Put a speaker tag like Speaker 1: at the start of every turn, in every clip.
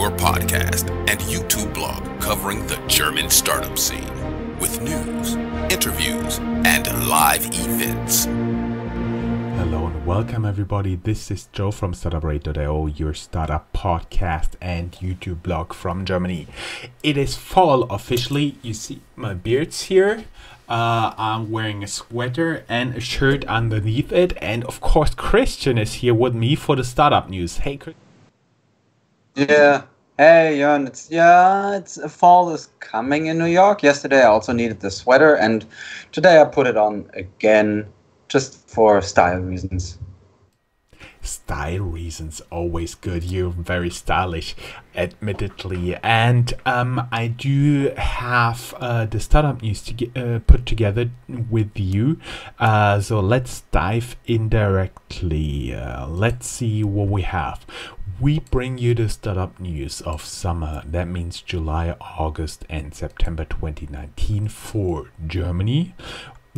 Speaker 1: your podcast and YouTube blog covering the German startup scene with news, interviews, and live events.
Speaker 2: Hello and welcome everybody. This is Joe from Startuprad.io, your startup podcast and YouTube blog from Germany. It is fall officially. You see my beard's here. Uh, I'm wearing a sweater and a shirt underneath it, and of course Christian is here with me for the startup news. Hey, Chris.
Speaker 3: Yeah. Hey, Jan. It's yeah. It's fall is coming in New York. Yesterday I also needed the sweater, and today I put it on again, just for style reasons
Speaker 2: style reasons always good you're very stylish admittedly and um, i do have uh, the startup news to get, uh, put together with you uh, so let's dive in directly uh, let's see what we have we bring you the startup news of summer that means july august and september 2019 for germany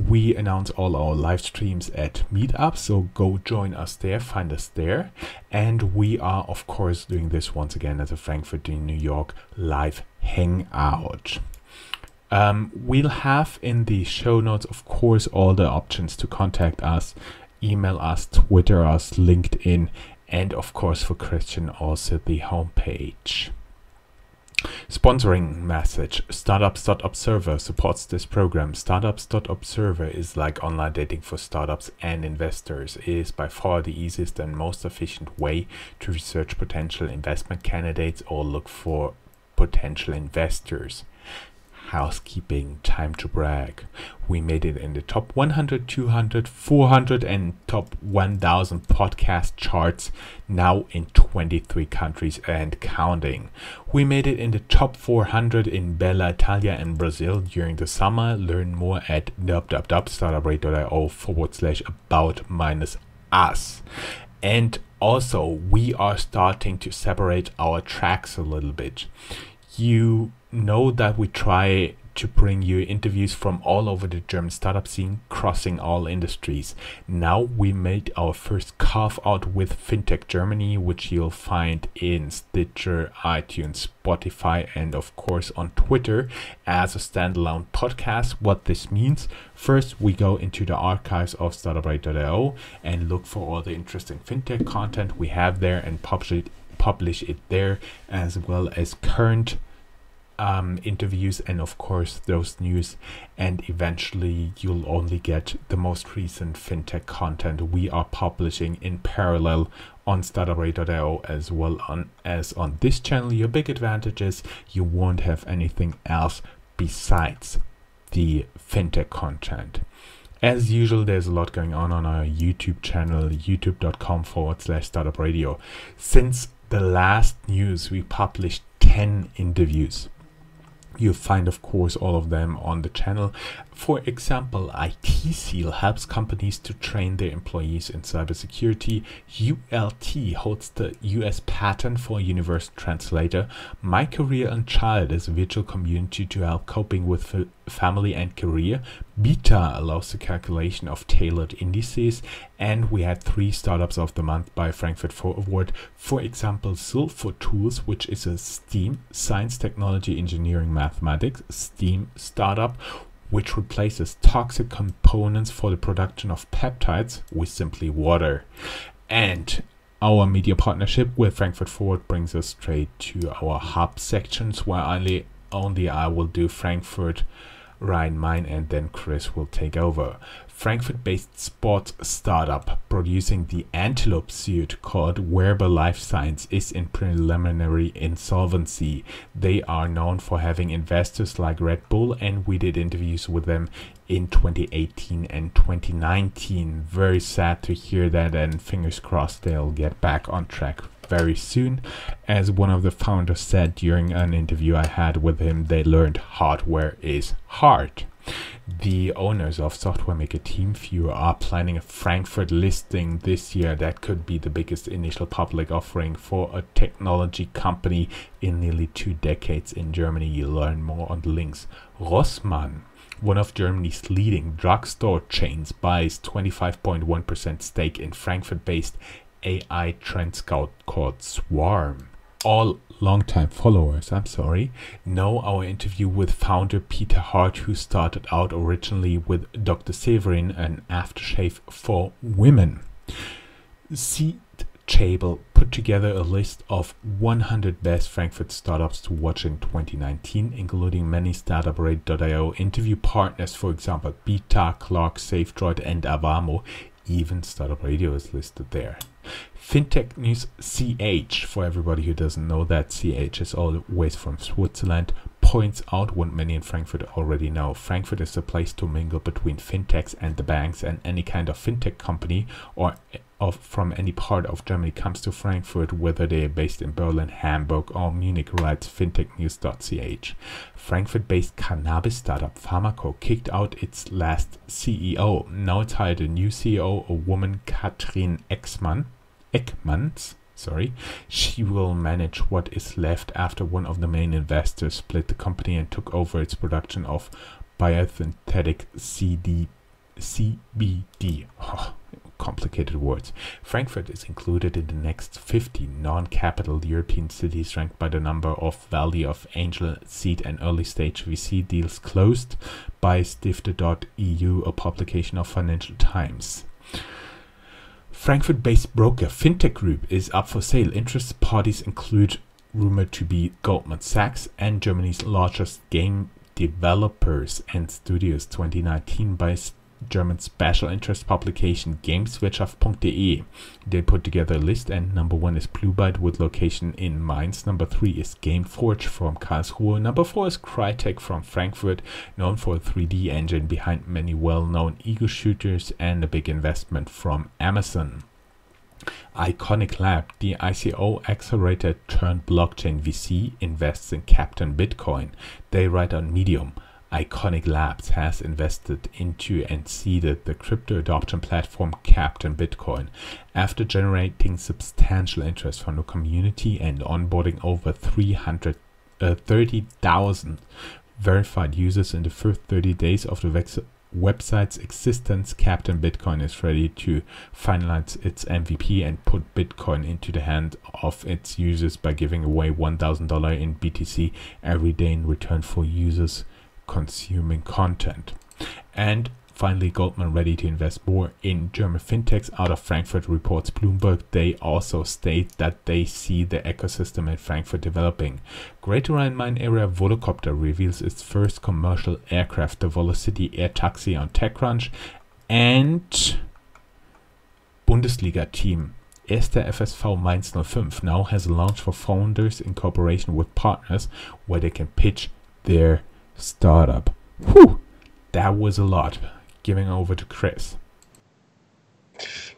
Speaker 2: we announce all our live streams at Meetup, so go join us there, find us there. And we are, of course, doing this once again as a Frankfurt in New York live hangout. Um, we'll have in the show notes, of course, all the options to contact us, email us, Twitter us, LinkedIn, and of course, for Christian, also the homepage. Sponsoring message Startups.observer supports this program. Startups.observer is like online dating for startups and investors. It is by far the easiest and most efficient way to research potential investment candidates or look for potential investors housekeeping time to brag. We made it in the top 100, 200, 400, and top 1000 podcast charts now in 23 countries and counting. We made it in the top 400 in Bella Italia and Brazil during the summer. Learn more at www.startuprad.io forward slash about minus us. And also, we are starting to separate our tracks a little bit. You know that we try to bring you interviews from all over the German startup scene, crossing all industries. Now we made our first carve out with FinTech Germany, which you'll find in Stitcher, iTunes, Spotify, and of course on Twitter as a standalone podcast. What this means first, we go into the archives of startuprad.io and look for all the interesting FinTech content we have there and publish it, publish it there, as well as current um, interviews and of course those news and eventually you'll only get the most recent fintech content we are publishing in parallel on startuprad.io as well on as on this channel your big advantage is you won't have anything else besides the fintech content as usual, there's a lot going on on our YouTube channel, youtube.com forward slash startup radio. Since the last news, we published 10 interviews. You'll find, of course, all of them on the channel. For example, IT Seal helps companies to train their employees in cybersecurity. ULT holds the US patent for Universal Translator. My Career and Child is a virtual community to help coping with family and career. Beta allows the calculation of tailored indices. And we had three startups of the month by Frankfurt Forward. For example, Sulfotools, which is a STEAM, Science, Technology, Engineering, Mathematics, STEAM startup which replaces toxic components for the production of peptides with simply water. And our media partnership with Frankfurt Forward brings us straight to our hub sections where only only I will do Frankfurt Rhein Main, and then Chris will take over. Frankfurt based sports startup producing the Antelope suit called Wearable Life Science is in preliminary insolvency. They are known for having investors like Red Bull, and we did interviews with them in 2018 and 2019. Very sad to hear that, and fingers crossed they'll get back on track very soon. As one of the founders said during an interview I had with him, they learned hardware is hard. The owners of Software Maker TeamViewer are planning a Frankfurt listing this year that could be the biggest initial public offering for a technology company in nearly two decades in Germany. You'll learn more on the links. Rossmann one of Germany's leading drugstore chains buys 25.1% stake in Frankfurt based AI trend scout called Swarm. all longtime followers, I'm sorry, know our interview with founder Peter Hart, who started out originally with Dr. Severin, an aftershave for women. Seed Table put together a list of 100 best Frankfurt startups to watch in 2019, including many Startuprad.io interview partners, for example, Beta, Clark, SafeDroid, and Avamo. Even Startup Radio is listed there. FinTech News CH, for everybody who doesn't know that, CH is always from Switzerland, points out what many in Frankfurt already know. Frankfurt is a place to mingle between fintechs and the banks, and any kind of fintech company or of from any part of Germany comes to Frankfurt, whether they are based in Berlin, Hamburg, or Munich, writes fintechnews.ch. Frankfurt based cannabis startup Farmako kicked out its last CEO. Now it's hired a new CEO, a woman, Katrin Exmann. Ekmans, sorry, she will manage what is left after one of the main investors split the company and took over its production of biosynthetic CD, CBD. Oh, complicated words. Frankfurt is included in the next 50 non-capital European cities ranked by the number of value of angel, seed and early stage VC deals closed by Sifted.eu, a publication of Financial Times. Frankfurt based broker FinTech Group is up for sale. Interested parties include rumored to be Goldman Sachs and Germany's largest game developers and studios 2019 by German special interest publication Gameswirtschaft.de. They put together a list, and number one is Bluebyte with location in Mainz. Number three is Gameforge from Karlsruhe. Number four is Crytek from Frankfurt, known for a 3D engine behind many well known ego shooters and a big investment from Amazon. Iconic Lab, the ICO accelerator turned blockchain VC, invests in Captain Bitcoin. They write on Medium. Iconic Labs has invested into and seeded the crypto adoption platform Captain Bitcoin. After generating substantial interest from the community and onboarding over 330,000 uh, verified users in the first 30 days of the website's existence, Captain Bitcoin is ready to finalize its MVP and put Bitcoin into the hand of its users by giving away $1,000 in BTC every day in return for users consuming content. And finally, Goldman ready to invest more in German fintechs out of Frankfurt, reports Bloomberg. They also state that they see the ecosystem in Frankfurt developing. Greater Rhine-Main area Volocopter reveals its first commercial aircraft, the Volocity Air Taxi on TechCrunch, and Bundesliga team Erster FSV Mainz 05 now has a launch for founders in cooperation with partners where they can pitch their startup. Whew, that was a lot. Giving over to Chris.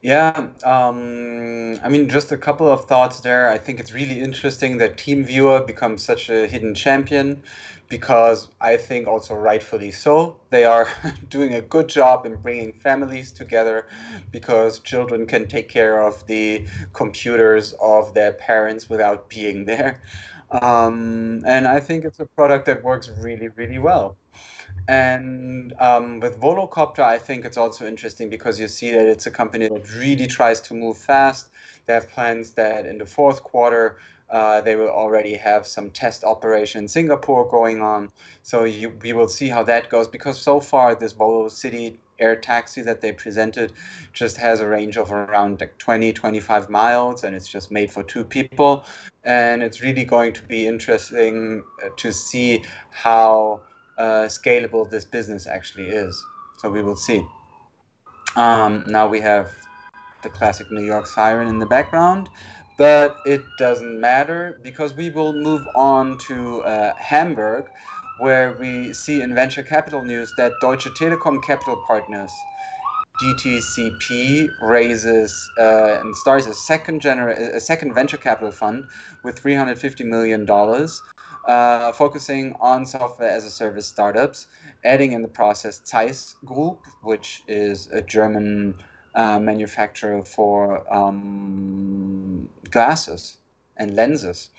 Speaker 3: Yeah, um, I mean, just a couple of thoughts there. I think it's really interesting that TeamViewer becomes such a hidden champion because I think also rightfully so. They are doing a good job in bringing families together because children can take care of the computers of their parents without being there. Um, and I think it's a product that works really, really well. And um, with Volocopter, I think it's also interesting because you see that it's a company that really tries to move fast. They have plans that in the fourth quarter uh, they will already have some test operation in Singapore going on. So you, we will see how that goes because so far this Volocity air taxi that they presented just has a range of around like 20 25 miles and it's just made for two people. And it's really going to be interesting uh, to see how uh, scalable this business actually is. So we will see. Um, now we have the classic new york siren in the background but it doesn't matter because we will move on to uh, hamburg where we see in venture capital news that Deutsche Telekom Capital Partners, DTCP, raises uh, and starts a second gener- a second venture capital fund with 350 million dollars, uh, focusing on software as a service startups, adding in the process Zeiss Group, which is a German uh, manufacturer for um, glasses and lenses,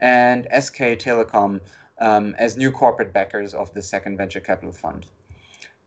Speaker 3: and SK Telecom um, as new corporate backers of the second venture capital fund.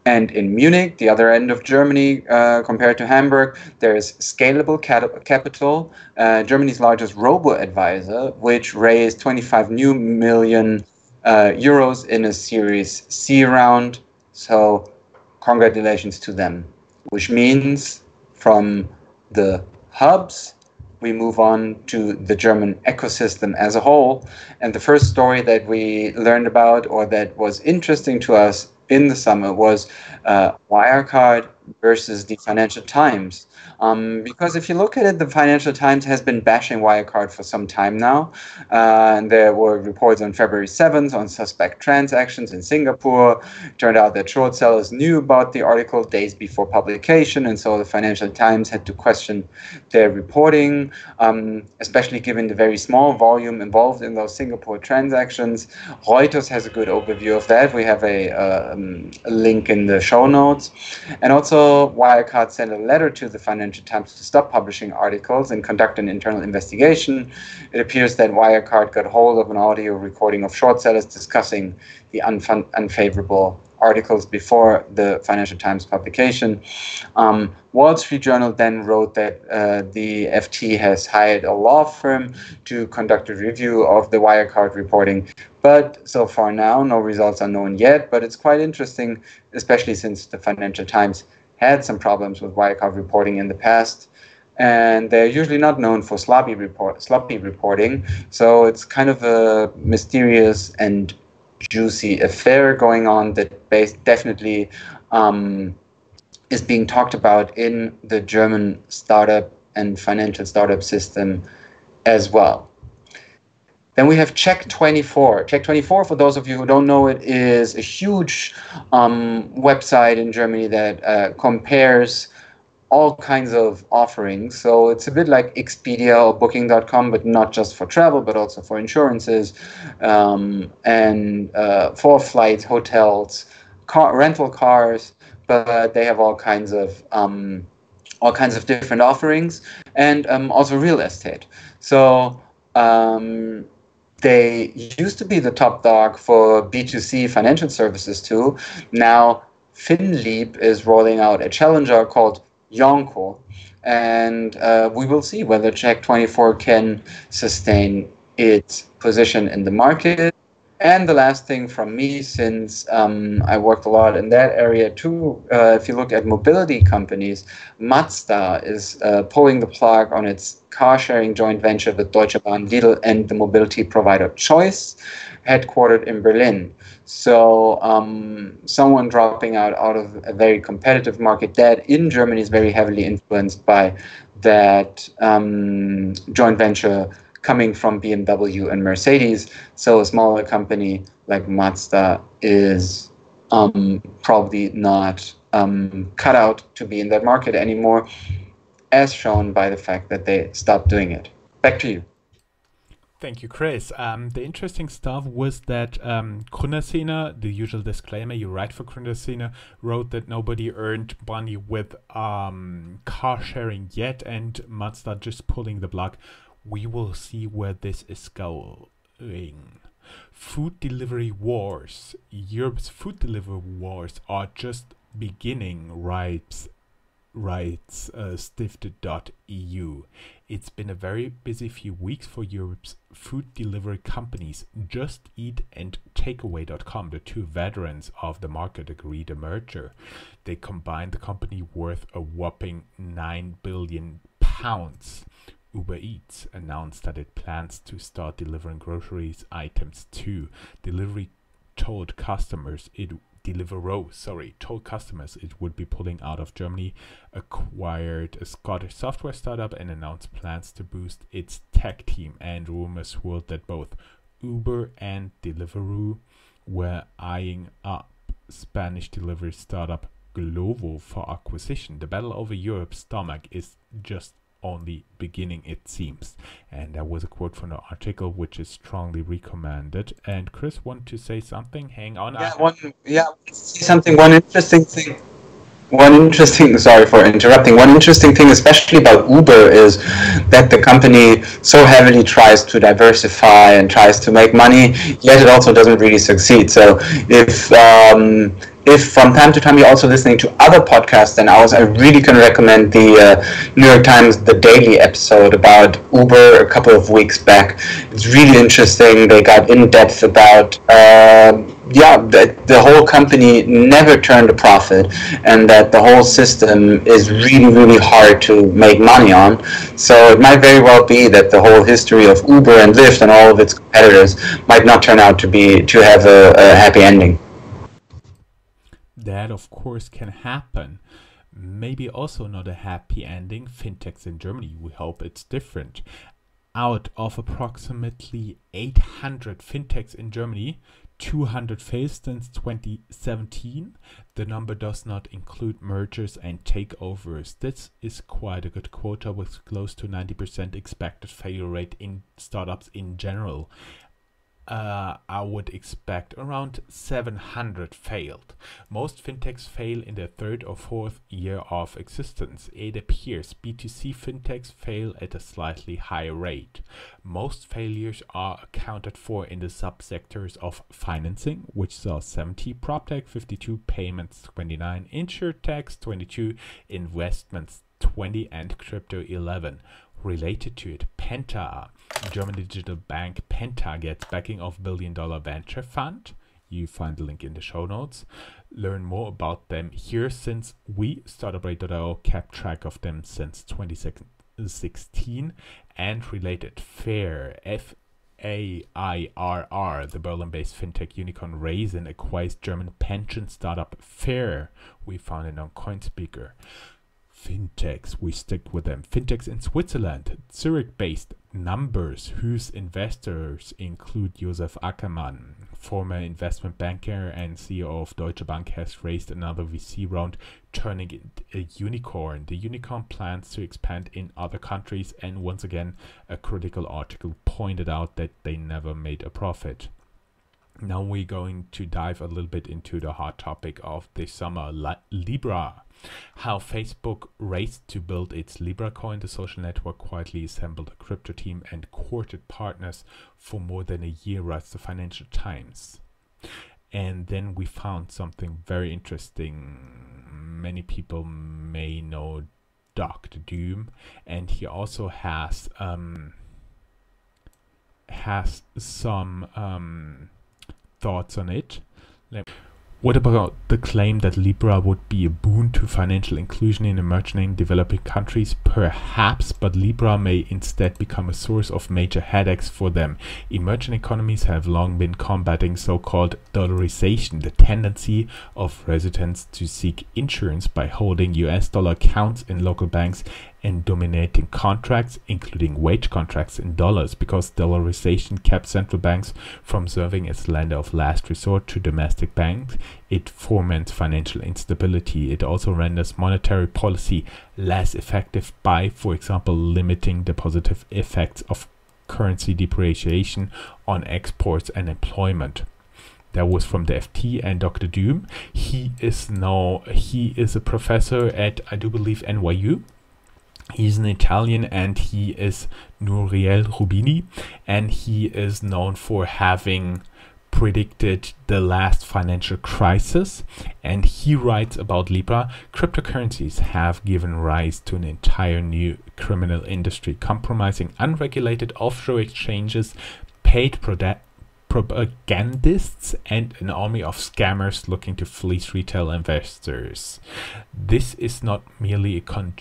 Speaker 3: And in Munich, the other end of Germany uh, compared to Hamburg, there's Scalable Capital, uh, Germany's largest robo advisor, which raised 25 new million uh, euros in a Series C round. So, congratulations to them. Which means from the hubs, we move on to the German ecosystem as a whole. And the first story that we learned about or that was interesting to us in the summer was uh, Wirecard versus the Financial Times. Um, because if you look at it, the Financial Times has been bashing Wirecard for some time now. Uh, and there were reports on February 7th on suspect transactions in Singapore. It turned out that short sellers knew about the article days before publication, and so the Financial Times had to question their reporting, um, especially given the very small volume involved in those Singapore transactions. Reuters has a good overview of that. We have a, uh, um, a link in the show notes. And also, Wirecard sent a letter to the Financial Financial Times to stop publishing articles and conduct an internal investigation. It appears that Wirecard got hold of an audio recording of short sellers discussing the unfun- unfavorable articles before the Financial Times publication. Um, Wall Street Journal then wrote that uh, the FT has hired a law firm to conduct a review of the Wirecard reporting. But so far now, no results are known yet. But it's quite interesting, especially since the Financial Times had some problems with Wirecard reporting in the past, and they're usually not known for sloppy report sloppy reporting. So it's kind of a mysterious and juicy affair going on that definitely um, is being talked about in the German startup and financial startup system as well. Then we have Check24. Check24, for those of you who don't know it, is a huge um, website in Germany that uh, compares all kinds of offerings. So it's a bit like Expedia or Booking.com, but not just for travel, but also for insurances um, and uh, for flights, hotels, car, rental cars. But they have all kinds of um, all kinds of different offerings, and um, also real estate. So um, they used to be the top dog for B2C financial services too. Now, FinLeap is rolling out a challenger called Joonko, and uh, we will see whether Check24 can sustain its position in the market. And the last thing from me, since um, I worked a lot in that area too, uh, if you look at mobility companies, Mazda is uh, pulling the plug on its car sharing joint venture with Deutsche Bahn, Lidl, and the mobility provider Choice, headquartered in Berlin. So, um, someone dropping out out of a very competitive market that in Germany is very heavily influenced by that um, joint venture coming from BMW and Mercedes. So a smaller company like Mazda is um, probably not um, cut out to be in that market anymore, as shown by the fact that they stopped doing it. Back to you.
Speaker 2: Thank you, Chris. Um, the interesting stuff was that um, the usual disclaimer, you write for Gründerszene, wrote that nobody earned money with um, car sharing yet, and Mazda just pulling the plug we will see where this is going. Food delivery wars. Europe's food delivery wars are just beginning, writes writes uh, sifted.eu. It's been a very busy few weeks for Europe's food delivery companies. Just Eat and Takeaway.com, the two veterans of the market, agreed a merger. They combined the company worth a whopping 9 billion pounds. Uber Eats announced that it plans to start delivering groceries items too. Delivery told customers it Deliveroo, sorry, told customers it would be pulling out of Germany, acquired a Scottish software startup, and announced plans to boost its tech team. And rumors swirled that both Uber and Deliveroo were eyeing up Spanish delivery startup Glovo for acquisition. The battle over Europe's stomach is just only beginning, it seems. And that was a quote from the article, which is strongly recommended. And Chris, want to say something? Hang on.
Speaker 3: Yeah, one, yeah, something. One interesting thing. One interesting, sorry for interrupting. One interesting thing, especially about Uber, is that the company so heavily tries to diversify and tries to make money, yet it also doesn't really succeed. So if um, if from time to time you're also listening to other podcasts than ours, I really can recommend the uh, New York Times The Daily episode about Uber a couple of weeks back. It's really interesting. They got in depth about. Uh, yeah, that the whole company never turned a profit, and that the whole system is really, really hard to make money on. So it might very well be that the whole history of Uber and Lyft and all of its competitors might not turn out to be to have a, a happy ending.
Speaker 2: That, of course, can happen. Maybe also not a happy ending. Fintechs in Germany, we hope it's different. Out of approximately 800 fintechs in Germany, 200 failed since 2017. The number does not include mergers and takeovers. This is quite a good quota with close to 90% expected failure rate in startups in general uh, I would expect around 700 failed. Most fintechs fail in their third or fourth year of existence. It appears B2C fintechs fail at a slightly higher rate. Most failures are accounted for in the subsectors of financing, which saw 70, PropTech 52, payments 29, InsurTechs 22, investments 20, and crypto 11 related to it. Penta, German digital bank Penta gets backing of billion dollar venture fund. You find the link in the show notes. Learn more about them here since we, Startuprad.io, kept track of them since 2016 and related Fair, F A I R R, the Berlin based fintech unicorn Raisin acquires German pension startup Fair. We found it on CoinSpeaker fintechs, we stick with them. Fintechs in Switzerland, Zurich based Numbrs whose investors include Josef Ackermann, former investment banker and CEO of Deutsche Bank, has raised another VC round, turning it a unicorn. The unicorn plans to expand in other countries, and once again, a critical article pointed out that they never made a profit. Now we're going to dive a little bit into the hot topic of the summer, Libra. How Facebook raced to build its Libra coin, the social network quietly assembled a crypto team and courted partners for more than a year, writes the Financial Times. And then we found something very interesting. Many people may know Dr. Doom, and he also has um, has some um, thoughts on it. What about the claim that Libra would be a boon to financial inclusion in emerging developing countries? Perhaps, but Libra may instead become a source of major headaches for them. Emerging economies have long been combating so called dollarization, the tendency of residents to seek insurance by holding US dollar accounts in local banks and dominating contracts, including wage contracts in dollars, because dollarization kept central banks from serving as lender of last resort to domestic banks. It foments financial instability. It also renders monetary policy less effective by, for example, limiting the positive effects of currency depreciation on exports and employment that was from the FT and Dr. Doom. He is now he is a professor at I do believe NYU He's an Italian and he is Nouriel Roubini, and he is known for having predicted the last financial crisis and he writes about Libra. Cryptocurrencies have given rise to an entire new criminal industry compromising unregulated offshore exchanges paid propagandists and an army of scammers looking to fleece retail investors. This is not merely a con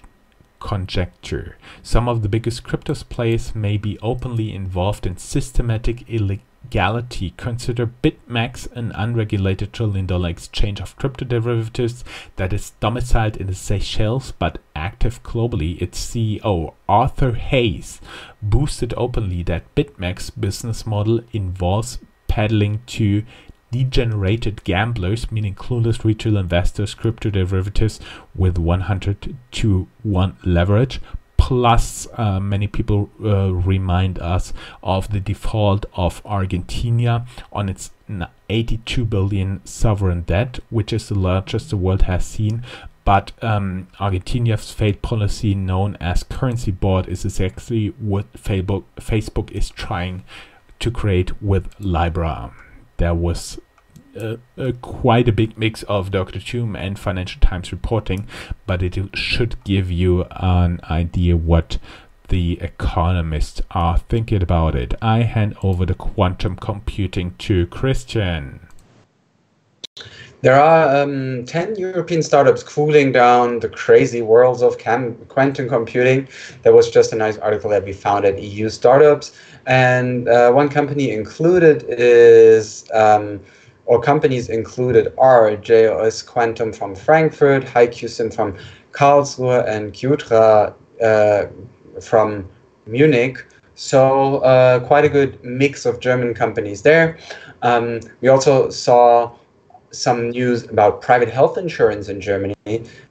Speaker 2: conjecture. Some of the biggest crypto players may be openly involved in systematic illegality. Consider BitMEX, an unregulated trillion dollar exchange of crypto derivatives that is domiciled in the Seychelles but active globally. Its CEO, Arthur Hayes, boosted openly that BitMEX business model involves peddling to degenerated gamblers, meaning clueless retail investors, crypto derivatives with 100 to 1 leverage. Plus, uh, many people uh, remind us of the default of Argentina on its 82 billion sovereign debt, which is the largest the world has seen. But um, Argentina's failed policy, known as currency board, is exactly what Facebook, Facebook is trying to create with Libra there was quite a big mix of Dr. Doom and Financial Times reporting, but it should give you an idea what the economists are thinking about it. I hand over the quantum computing to Christian.
Speaker 3: There are um, 10 European startups cooling down the crazy worlds of quantum computing. There was just a nice article that we found at EU Startups. And uh, one company included is, um, or companies included are JOS Quantum from Frankfurt, HiQSim from Karlsruhe, and kiutra uh, from Munich. So uh, quite a good mix of German companies there. Um, we also saw some news about private health insurance in Germany.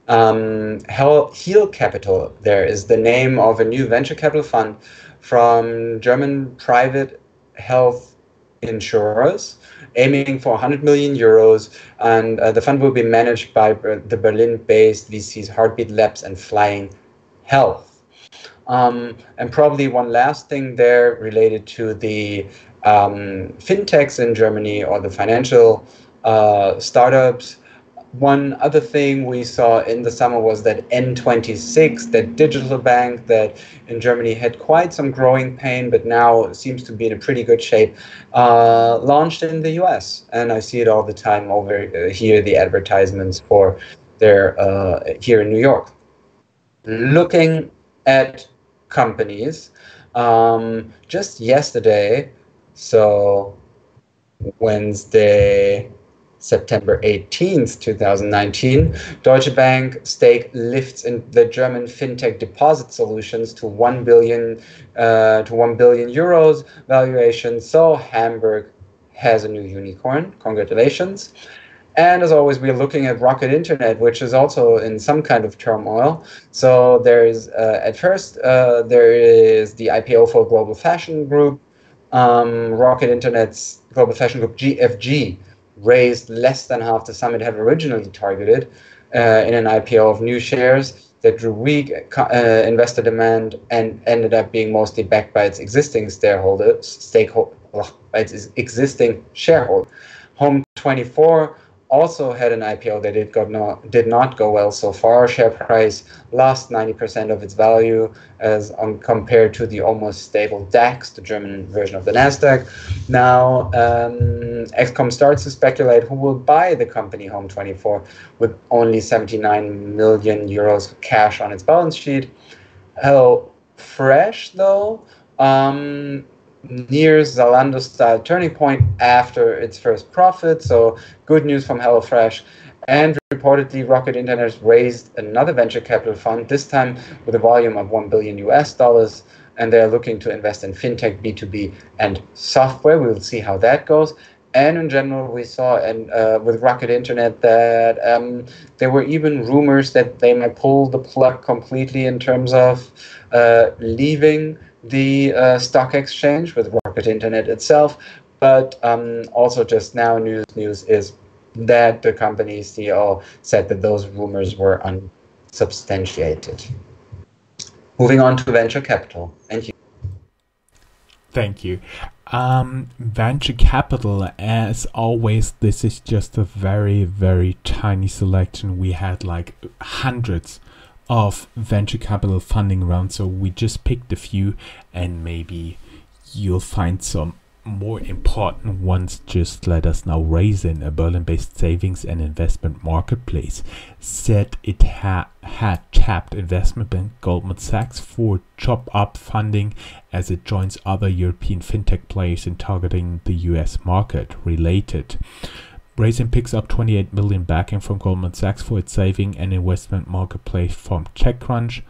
Speaker 3: Um, Heal Capital, there is the name of a new venture capital fund from German private health insurers aiming for 100 million euros. And uh, the fund will be managed by the Berlin based VCs Heartbeat Labs and Flying Health. Um, and probably one last thing there related to the um, fintechs in Germany or the financial uh, startups. One other thing we saw in the summer was that N26, that digital bank that in Germany had quite some growing pain, but now seems to be in a pretty good shape, uh, launched in the US. And I see it all the time over here, the advertisements for their uh, here in New York. Looking at companies, um, just yesterday, so Wednesday, September 18th, 2019, Deutsche Bank stake lifts in the German fintech deposit solutions to 1 billion uh, to 1 billion euros valuation. So Hamburg has a new unicorn. Congratulations. And as always, we're looking at Rocket Internet, which is also in some kind of turmoil. So there's uh, at first uh, there is the IPO for Global Fashion Group, um, Rocket Internet's Global Fashion Group GFG raised less than half the sum it had originally targeted uh, in an IPO of new shares that drew weak uh, investor demand and ended up being mostly backed by its existing shareholders, stakeholder, by its existing shareholder. Home 24 also had an IPO that did, got no, did not go well so far. Share price lost 90% of its value as compared to the almost stable DAX, the German version of the Nasdaq. Now, um, XCOM starts to speculate who will buy the company Home24 with only 79 million euros cash on its balance sheet. Hello Fresh, though, um, near Zalando style turning point after its first profit. So, good news from HelloFresh. And reportedly, Rocket Internet has raised another venture capital fund, this time with a volume of 1 billion US dollars. And they're looking to invest in fintech, B2B, and software. We will see how that goes. And in general, we saw and uh, with Rocket Internet that um, there were even rumors that they might pull the plug completely in terms of uh, leaving the uh, stock exchange with Rocket Internet itself, but um, also just now news news is that the company's CEO said that those rumors were unsubstantiated. Moving on to venture capital. Thank you.
Speaker 2: Thank you. Um, venture capital, as always, this is just a very, very tiny selection. We had like hundreds of venture capital funding rounds. So we just picked a few and maybe you'll find some more important ones. Just let us now Raisin a Berlin-based savings and investment marketplace. Said it ha- had tapped investment bank Goldman Sachs for chop up funding as it joins other European fintech players in targeting the US market related Raisin picks up 28 million backing from Goldman Sachs for its saving and investment marketplace from TechCrunch.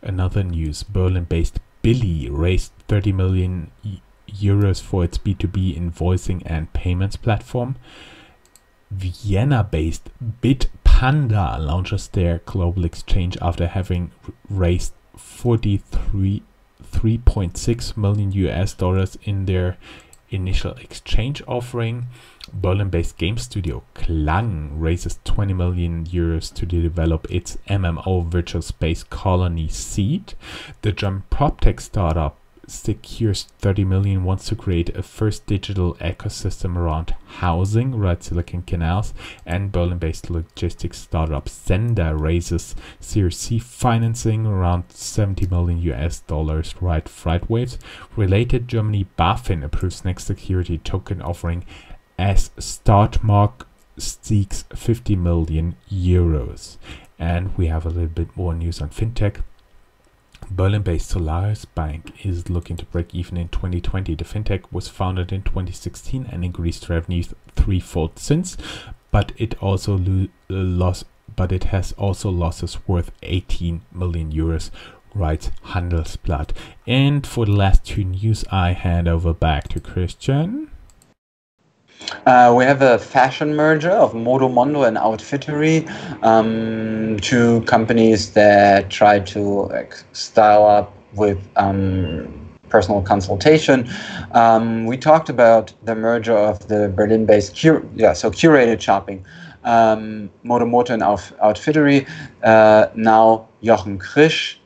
Speaker 2: Another news, Berlin-based Billie raised 30 million euros for its B2B invoicing and payments platform. Vienna-based Bitpanda launches their global exchange after having raised 43 3.6 million US dollars in their initial exchange offering. Berlin-based game studio Klang raises 20 million euros to develop its MMO virtual space colony Seed. The German PropTech startup secures 30 million, wants to create a first digital ecosystem around housing, right? Silicon Canals, and Berlin-based logistics startup Sennder raises Series C financing around 70 million US dollars, right? FreightWaves. Related, Germany BaFin approves next security token offering as Startmark seeks 50 million euros. And we have a little bit more news on fintech. Berlin-based Solaris Bank is looking to break even in 2020. The fintech was founded in 2016 and increased revenues threefold since, but it also lo- lost. But it has also losses worth 18 million euros, writes Handelsblatt. And for the last two news, I hand over back to Christian.
Speaker 3: Uh, we have a fashion merger of Modomoto and Outfittery, um, two companies that try to like, style up with um, personal consultation. Um, we talked about the merger of the Berlin-based, cur- yeah, so curated shopping, um, Modomoto and Outf- Outfittery. Uh, now Jochen Krisch,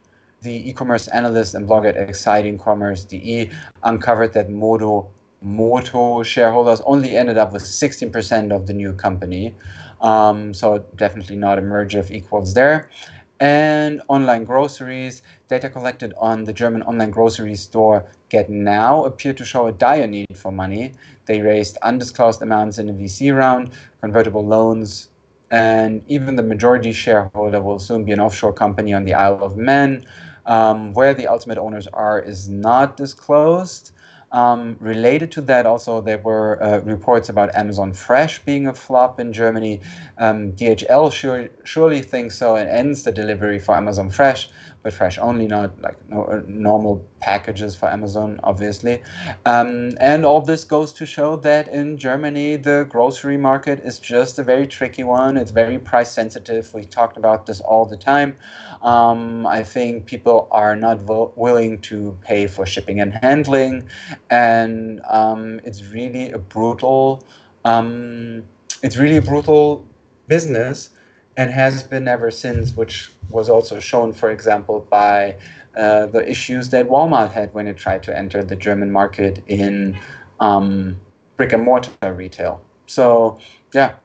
Speaker 3: the e-commerce analyst and blogger at Exciting ExcitingCommerce.de, uncovered that Modo Moto shareholders only ended up with 16% of the new company. Um, so definitely not a merger of equals there. And online groceries, data collected on the German online grocery store Get Now appear to show a dire need for money. They raised undisclosed amounts in a VC round, convertible loans, and even the majority shareholder will soon be an offshore company on the Isle of Man. Um, where the ultimate owners are is not disclosed. Um, related to that, also, there were uh, reports about Amazon Fresh being a flop in Germany. Um, DHL sure, surely thinks so and ends the delivery for Amazon Fresh, Fresh only, not like no, uh, normal packages for Amazon, obviously. Um, and all this goes to show that in Germany, the grocery market is just a very tricky one. It's very price sensitive. We talked about this all the time. Um, I think people are not vo- willing to pay for shipping and handling, and um, it's really a brutal. Um, it's really a brutal business, and has been ever since. Which was also shown, for example, by uh, the issues that Walmart had when it tried to enter the German market in um, brick and mortar retail. So yeah,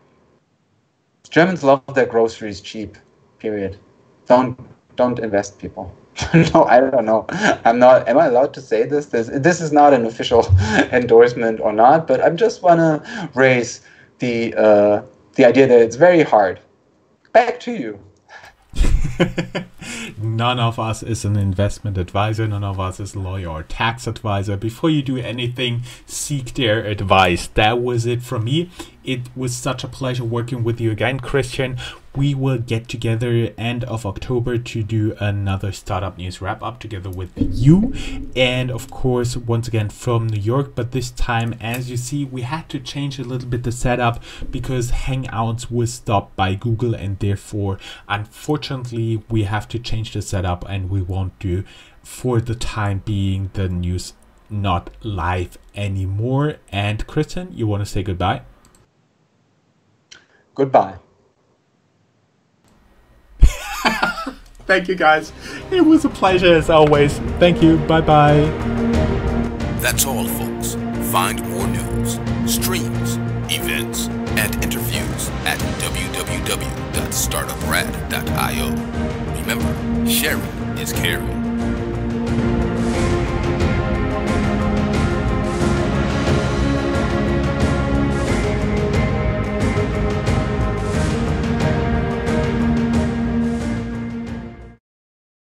Speaker 3: Germans love their groceries cheap. Period don't don't invest people no i don't know i'm not am i allowed to say this this, this is not an official endorsement or not but i just want to raise the uh, the idea that it's very hard back to you
Speaker 2: none of us is an investment advisor, none of us is a lawyer or tax advisor. Before you do anything, seek their advice. That was it from me. It was such a pleasure working with you again, Christian. We will get together end of October to do another startup news wrap up together with you. And of course, once again from New York, but this time, as you see, we had to change a little bit the setup because Hangouts was stopped by Google, and therefore, unfortunately, we have to change the setup and we won't do for the time being the news not live anymore. And Christian, you want to say goodbye?
Speaker 3: Goodbye.
Speaker 2: Thank you guys. It was a pleasure as always. Thank you. Bye bye.
Speaker 1: That's all, folks. Find more news, streams, events, and interviews at www.startuprad.io. Remember, sharing is caring.